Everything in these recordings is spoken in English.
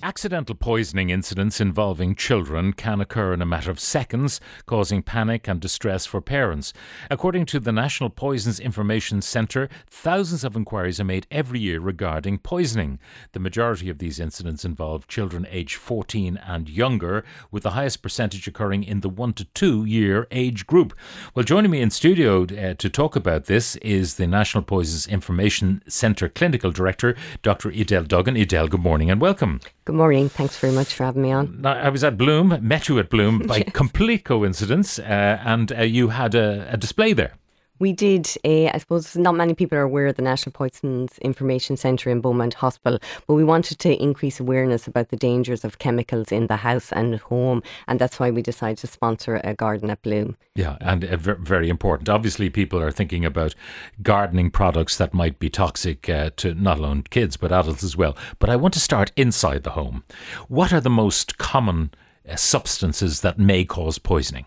Accidental poisoning incidents involving children can occur in a matter of seconds, causing panic and distress for parents. According to the National Poisons Information Centre, thousands of inquiries are made every year regarding poisoning. The majority of these incidents involve children aged 14 and younger, with the highest percentage occurring in the 1 to 2 year age group. Well, joining me in studio uh, to talk about this is the National Poisons Information Centre Clinical Director, Dr. Edel Duggan. Edel, good morning and welcome. Good morning. Thanks very much for having me on. I was at Bloom, met you at Bloom by complete coincidence, uh, and uh, you had a, a display there. We did, uh, I suppose not many people are aware of the National Poisons Information Centre in Beaumont Hospital, but we wanted to increase awareness about the dangers of chemicals in the house and at home, and that's why we decided to sponsor a garden at Bloom. Yeah, and very important. Obviously, people are thinking about gardening products that might be toxic uh, to not alone kids, but adults as well. But I want to start inside the home. What are the most common uh, substances that may cause poisoning?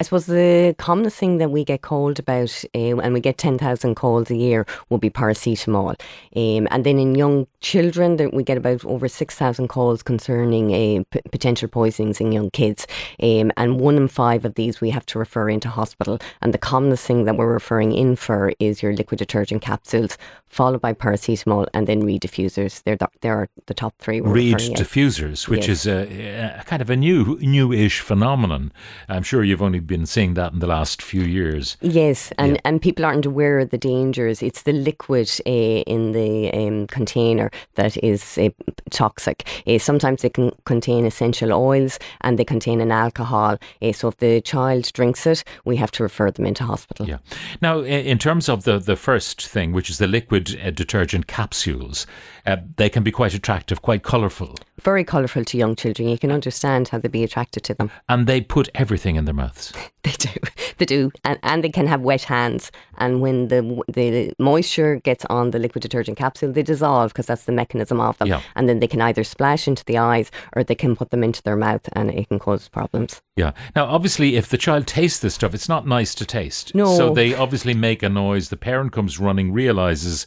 I suppose the commonest thing that we get called about, uh, and we get 10,000 calls a year, would be paracetamol. Um, and then in young children, we get about over 6,000 calls concerning uh, p- potential poisonings in young kids. Um, and one in five of these we have to refer into hospital. And the commonest thing that we're referring in for is your liquid detergent capsules, followed by paracetamol, and then reed diffusers. They're the, they're the top three. Reed diffusers, which Yes. is a, a kind of a new, new-ish phenomenon. I'm sure you've only been seeing that in the last few years. Yes, and, Yeah. and people aren't aware of the dangers. It's the liquid uh, in the um, container that is uh, toxic. Uh, sometimes they can contain essential oils and they contain an alcohol. Uh, so if the child drinks it, we have to refer them into hospital. Yeah. Now, in terms of the, the first thing, which is the liquid uh, detergent capsules, uh, they can be quite attractive, quite colourful, Very colourful to young children. You can understand how they'd be attracted to them. and they put everything in their mouths. They do, they do, and and they can have wet hands. And when the the moisture gets on the liquid detergent capsule, they dissolve because that's the mechanism of them. Yeah. And then they can either splash into the eyes or they can put them into their mouth, and it can cause problems. Yeah. Now, obviously, if the child tastes this stuff, it's not nice to taste. No. So they obviously make a noise. The parent comes running, realizes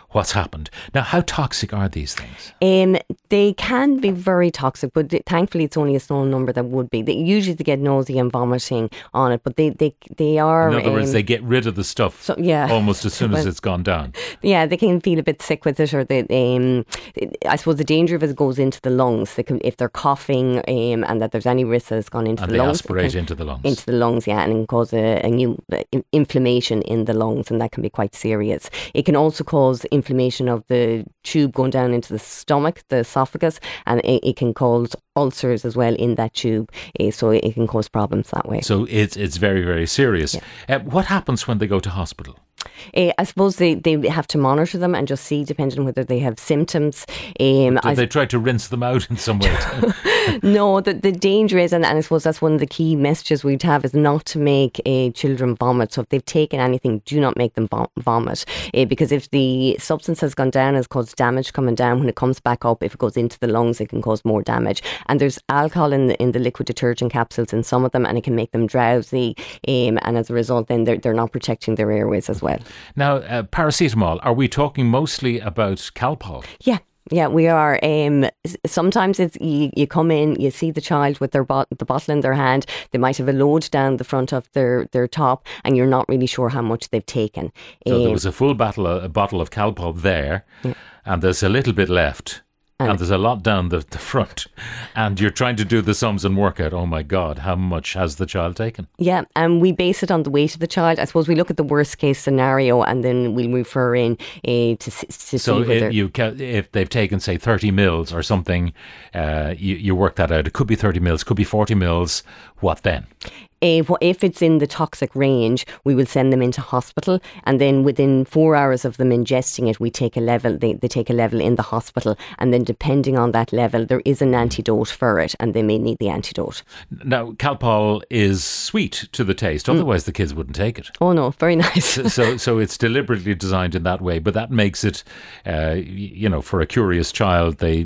what's happened. Now, how toxic are these things? Um, they can be very toxic, but th- thankfully it's only a small number that would be. They usually they get nausea and vomiting on it, but they they they are. In other words, um, they get rid of the stuff so- yeah. almost as soon as it's gone down. Yeah, they can feel a bit sick with it, or they, um, I suppose the danger of it goes into the lungs. They can, if they're coughing, um, and that there's any risk that it's gone into And the lungs, aspirate into the lungs. into the lungs, yeah, and cause a, a new uh, inflammation in the lungs, and that can be quite serious. It can also cause inflammation of the tube going down into the stomach, the esophagus, and it, it can cause ulcers as well in that tube. Uh, so it can cause problems that way. so it's it's very very serious. Uh, what happens when they go to hospital? Uh, I suppose they, they have to monitor them and just see, depending on whether they have symptoms. Um, Did they try to rinse them out in some way? No, the, the danger is, and, and I suppose that's one of the key messages we'd have, is not to make uh, children vomit. So if they've taken anything, do not make them vom- vomit. Uh, because if the substance has gone down, has caused damage coming down, when it comes back up, if it goes into the lungs, it can cause more damage. And there's alcohol in the, in the liquid detergent capsules in some of them, and it can make them drowsy. Um, and as a result, then they're, they're not protecting their airways as well. Now, uh, paracetamol. Are we talking mostly about Calpol? Yeah. Yeah, we are. Um, sometimes it's you, you come in, you see the child with their bot- the bottle in their hand. They might have a load down the front of their, their top, and you're not really sure how much they've taken. So there Um, was a full bottle, a bottle of Calpol there, and there's a little bit left. And, And- there's a lot down the, the front, and you're trying to do the sums and work out. Oh my God, how much has the child taken? yeah, and we base it on the weight of the child. I suppose we look at the worst case scenario, and then we'll refer in uh, to to So see if you ca- if they've taken say 30 mils or something, uh, you you work that out. It could be 30 mils, could be 40 mils. What then? Uh, if it's in the toxic range, we will send them into hospital, and then within four hours of them ingesting it, we take a level. They, they take a level in the hospital, and then depending on that level, there is an antidote for it, and they may need the antidote. Now, Calpol is sweet to the taste. Otherwise, the kids wouldn't take it. Oh no, very nice. so so it's deliberately designed in that way but that makes it uh, you know for a curious child they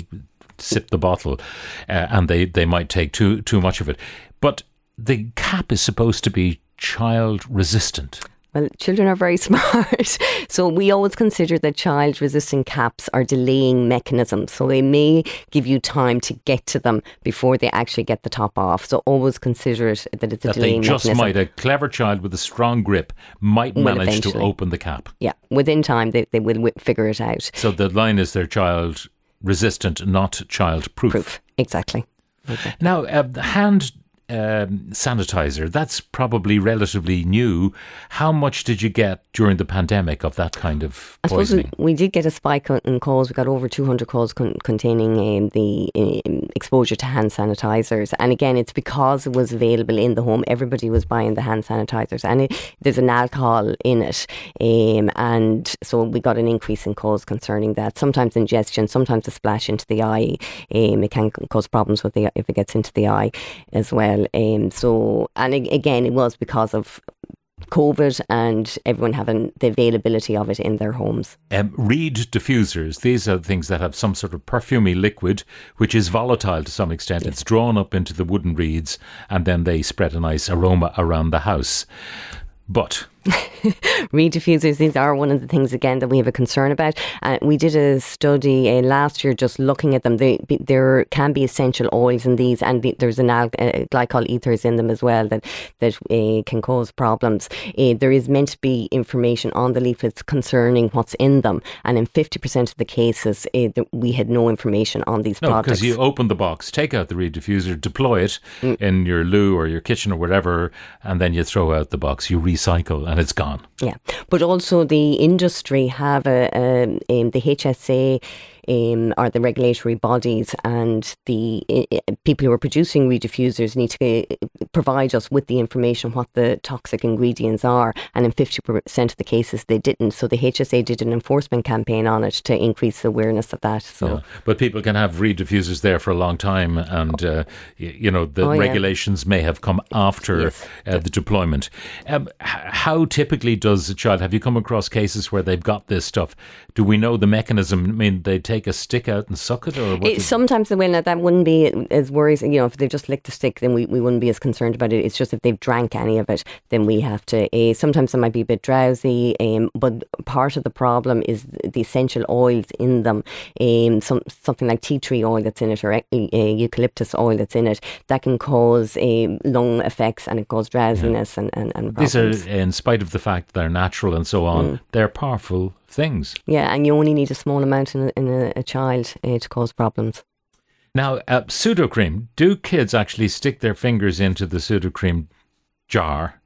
sip the bottle uh, and they they might take too too much of it but the cap is supposed to be child resistant Well, children are very smart. so we always consider that child resistant caps are delaying mechanisms. So they may give you time to get to them before they actually get the top off. So always consider it that it's a that delaying they just mechanism. might, a clever child with a strong grip might manage to open the cap. Yeah, within time they, they will figure it out. So the line is they're child resistant, not child proof. Proof. Exactly. Now, uh, the hand um, sanitizer, that's probably relatively new. How much did you get during the pandemic of that kind of I suppose we, poisoning? we did get a spike in calls. We got over 200 calls con- containing um, the um, exposure to hand sanitizers. And again, it's because it was available in the home. Everybody was buying the hand sanitizers, and it, there's an alcohol in it. Um, and so we got an increase in calls concerning that. Sometimes ingestion, sometimes a splash into the eye. Um, it can cause problems with the if it gets into the eye as well. Um, so, and again, it was because of COVID and everyone having the availability of it in their homes. Um, reed diffusers, these are things that have some sort of perfumy liquid, which is volatile to some extent. It's drawn up into the wooden reeds and then they spread a nice aroma around the house. But Reed diffusers, these are one of the things again that we have a concern about. Uh, we did a study uh, last year just looking at them. They, be- there can be essential oils in these, and the, there's an al- uh, glycol ethers in them as well that that uh, can cause problems. Uh, there is meant to be information on the leaflets concerning what's in them, and in 50% of the cases, uh, we had no information on these no, products. because you open the box, take out the reed diffuser, deploy it Mm. in your loo or your kitchen or whatever, and then you throw out the box. You recycle and it's gone. Yeah, but also the industry have a, um, um, the HSA um, are the regulatory bodies, and the uh, people who are producing reed diffusers need to uh, provide us with the information what the toxic ingredients are. And in fifty percent of the cases, they didn't. So the HSA did an enforcement campaign on it to increase the awareness of that. So. Yeah. But people can have reed diffusers there for a long time, and uh, you know the Oh, yeah. regulations may have come after Yes. uh, the deployment. Um, how typically does a child? Have you come across cases where they've got this stuff? Do we know the mechanism? I mean, they take a stick out and suck it, or? It, sometimes the will now that wouldn't be as worrisome. You know, if they've just licked the stick, then we, we wouldn't be as concerned about it. It's just if they've drank any of it, then we have to. Uh, sometimes they might be a bit drowsy, um, but part of the problem is the essential oils in them. Um, some something like tea tree oil that's in it, or uh, eucalyptus oil that's in it, that can cause um, lung effects and it cause drowsiness and and, and These are, in spite of the fact they're natural and so on, Mm. they're powerful things. yeah, and you only need a small amount in a, in a, a child uh, to cause problems. Now, uh, Sudocrem. Do kids actually stick their fingers into the Sudocrem jar?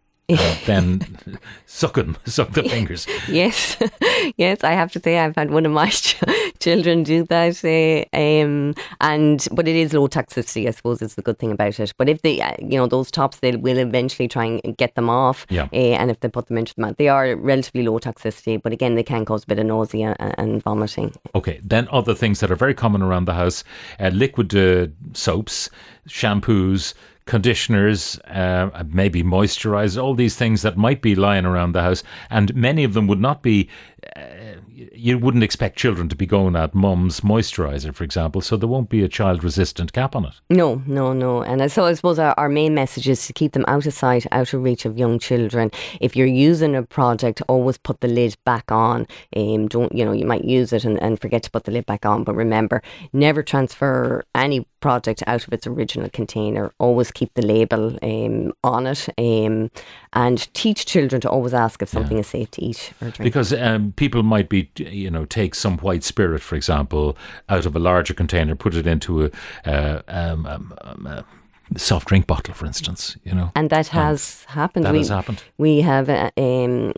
Then suck them, suck the fingers. Yes, yes, I have to say I've had one of my ch- children do that, uh, um, and but it is low toxicity. I suppose is the good thing about it. But if they, uh, you know, those tops, they will eventually try and get them off. Yeah. Uh, and if they put them into the mouth, they are relatively low toxicity. But again, they can cause a bit of nausea and, and vomiting. Okay, then other things that are very common around the house uh, liquid uh, soaps, shampoos, conditioners, uh, maybe moisturizers, all these things that might be lying around the house. And many of them would not be, uh, you wouldn't expect children to be going at mum's moisturizer, for example, so there won't be a child resistant cap on it. No, no, no. And so I suppose our, our main message is to keep them out of sight, out of reach of young children. If you're using a product, always put the lid back on. Um, don't, you know, you might use it and, and forget to put the lid back on. But remember, never transfer any product out of its original container. Always keep the label um, on it. Um, and teach children to always ask if something is safe to eat or drink. Because um, people might be, you know, take some white spirit, for example, out of a larger container, put it into a, uh, um, um, um, a soft drink bottle, for instance, you know. and that has happened. That we, has happened. We have a, um, a-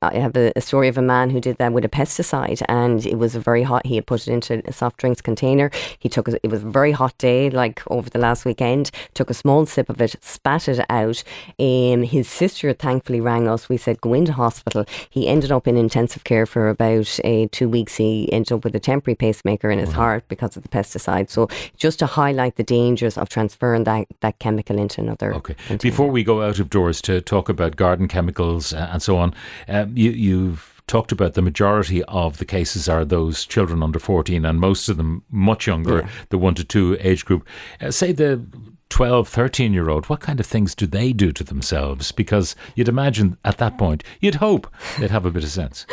I have a, a story of a man who did that with a pesticide, and it was a very hot. He had put it into a soft drinks container. He took it. It was a very hot day, like over the last weekend. Took a small sip of it, spat it out. Um, his sister thankfully rang us. We said go into hospital. He ended up in intensive care for about uh, two weeks. He ended up with a temporary pacemaker in his heart because of the pesticide. So just to highlight the dangers of transferring that that chemical into another. Okay. container. Before we go out of doors to talk about garden chemicals uh, and so on, um, you, you've talked about the majority of the cases are those children under 14 and most of them much younger, Yeah. the one to two age group. Uh, say the 12, 13 year old, what kind of things do they do to themselves? Because you'd imagine at that point, you'd hope they'd have a bit of sense.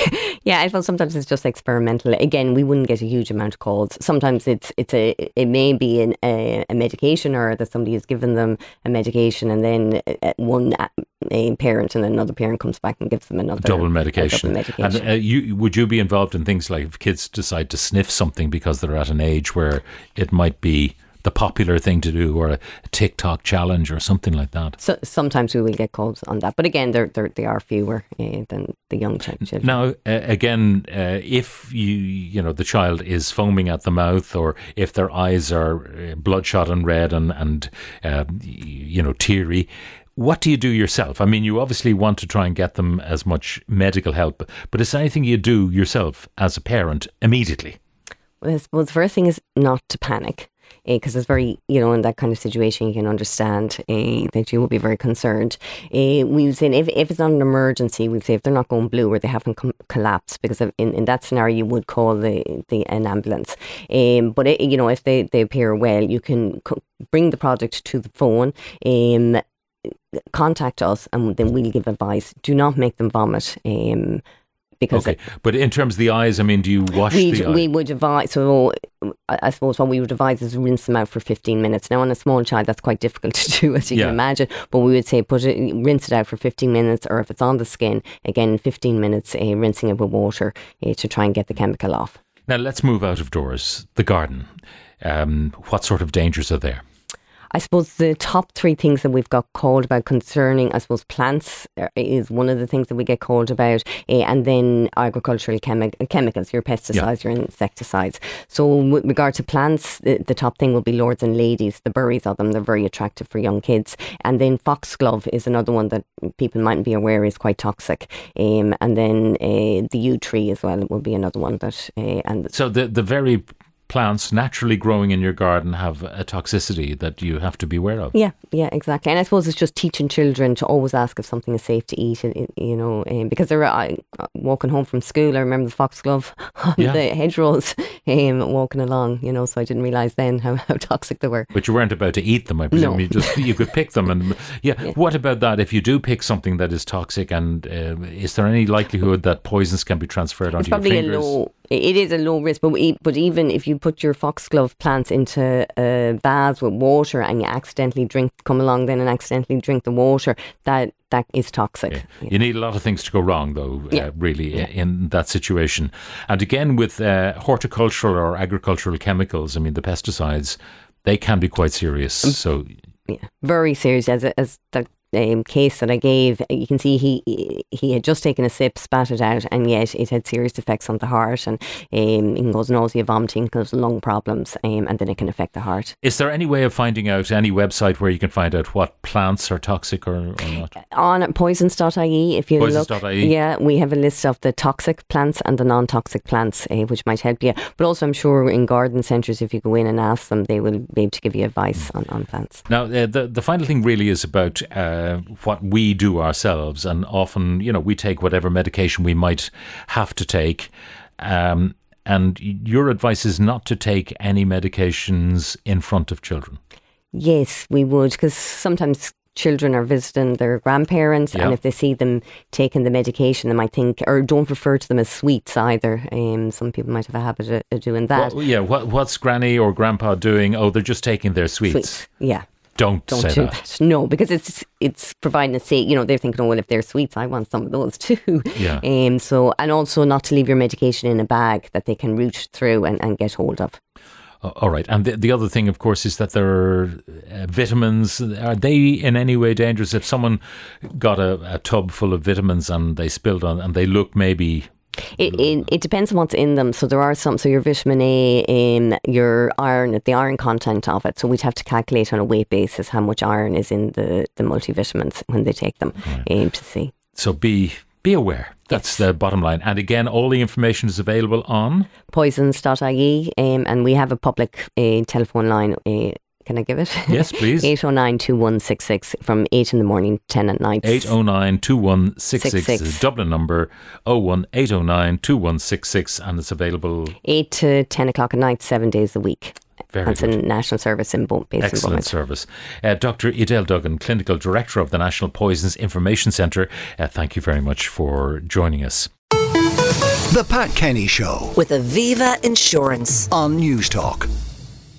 yeah, I suppose sometimes it's just experimental. Again, we wouldn't get a huge amount of calls. Sometimes it's it's a it may be an, a, a medication or that somebody has given them a medication, and then one a parent and another parent comes back and gives them another double medication. Double medication. And uh, you would you be involved in things like if kids decide to sniff something because they're at an age where it might be the popular thing to do or a TikTok challenge or something like that. So sometimes we will get calls on that, but again, they're, they're they are fewer uh, than the young children. Now, uh, again, uh, if you you know the child is foaming at the mouth, or if their eyes are uh, bloodshot and red and and uh, you know teary. What do you do yourself? I mean, you obviously want to try and get them as much medical help, but is there anything you do yourself as a parent immediately? Well, I suppose the first thing is not to panic because uh, it's very, you know, in that kind of situation, you can understand uh, that you will be very concerned. Uh, we would say if, if it's not an emergency, we'd say if they're not going blue or they haven't com- collapsed, because in, in that scenario, you would call the, the an ambulance. Um, but, it, you know, if they, they appear well, you can bring the product to the phone. Um, contact us and then we'll give advice. Do not make them vomit. Um, because okay. but in terms of the eyes, I mean, do you wash the We would advise. So I suppose what we would advise is rinse them out for 15 minutes. Now on a small child, that's quite difficult to do, as you yeah. can imagine. But we would say put it, rinse it out for 15 minutes, or if it's on the skin, again, 15 minutes, uh, rinsing it with water uh, to try and get the chemical off. Now let's move out of doors. The garden. Um, what sort of dangers are there? I suppose the top three things that we've got called about concerning, I suppose, plants uh, is one of the things that we get called about, uh, and then agricultural chemi- chemicals, your pesticides, yeah. your insecticides. So, with regard to plants, the, the, top thing will be lords and ladies. The berries of them, they're very attractive for young kids. And then foxglove is another one that people mightn't be aware is quite toxic. Um, and then uh, the yew tree as well will be another one that. Uh, and so the the very plants naturally growing in your garden have a toxicity that you have to be aware of. Yeah, yeah, exactly. And I suppose it's just teaching children to always ask if something is safe to eat, you know, um, because they're uh, walking home from school. I remember the foxglove on yeah. the hedgerows um, walking along, you know, so I didn't realise then how, how toxic they were. But you weren't about to eat them, I presume. No. You just you could pick them. and yeah. yeah. What about that? If you do pick something that is toxic, and uh, is there any likelihood that poisons can be transferred onto it's your fingers? A low, it is a low risk, but but even if you put your foxglove plants into a vase with water and you accidentally drink, come along then and accidentally drink the water, that that is toxic. Yeah. You need a lot of things to go wrong, though, uh, yeah. uh, really, yeah. in that situation. And again, with uh, horticultural or agricultural chemicals, I mean, the pesticides, they can be quite serious. Um, so, yeah, very serious. As as the um, case that I gave, you can see he he had just taken a sip, spat it out, and yet it had serious effects on the heart, and um, it can cause nausea, vomiting, cause lung problems, um, and then it can affect the heart. Is there any way of finding out any website where you can find out what plants are toxic or, or not? On poisons.ie, if you poisons. look, yeah, we have a list of the toxic plants and the non-toxic plants, uh, which might help you. But also, I'm sure in garden centres, if you go in and ask them, they will be able to give you advice on, on plants. Now, uh, the the final thing really is about. Uh, uh, what we do ourselves, and often, you know, we take whatever medication we might have to take. Um, and your advice is not to take any medications in front of children. Yes, we would, because sometimes children are visiting their grandparents, and if they see them taking the medication, they might think, or don't refer to them as sweets either. Um, some people might have a habit of, of doing that. Well, yeah, what, what's granny or grandpa doing? Oh, they're just taking their sweets. sweets. Yeah. Don't, don't say do that. that. No, because it's it's providing a say. You know, they're thinking, oh well, if they're sweets, I want some of those too. Yeah. Um. So, and also not to leave your medication in a bag that they can root through and, and get hold of. All right. And the, the other thing, of course, is that there are uh, vitamins. Are they in any way dangerous? If someone got a, a tub full of vitamins and they spilled on and they look maybe it, it, it, depends on what's in them. So there are some. So your vitamin A, in your iron, the iron content of it. So we'd have to calculate on a weight basis how much iron is in the the multivitamins when they take them right. um, to see. So be be aware. That's yes. the bottom line. And again, all the information is available on poisons.ie, um, and we have a public uh, telephone line. Uh, can I give it? Yes, please. 809 2166 from 8 in the morning, 10 at night. 809 2166 is Dublin number 01 809 2166 and it's available 8 to 10 o'clock at night, seven days a week. Very It's a national service in both based in Excellent Beaumont. service. Uh, Dr. Edel Duggan, Clinical Director of the National Poisons Information Centre, uh, thank you very much for joining us. The Pat Kenny Show with Aviva Insurance. on Newstalk.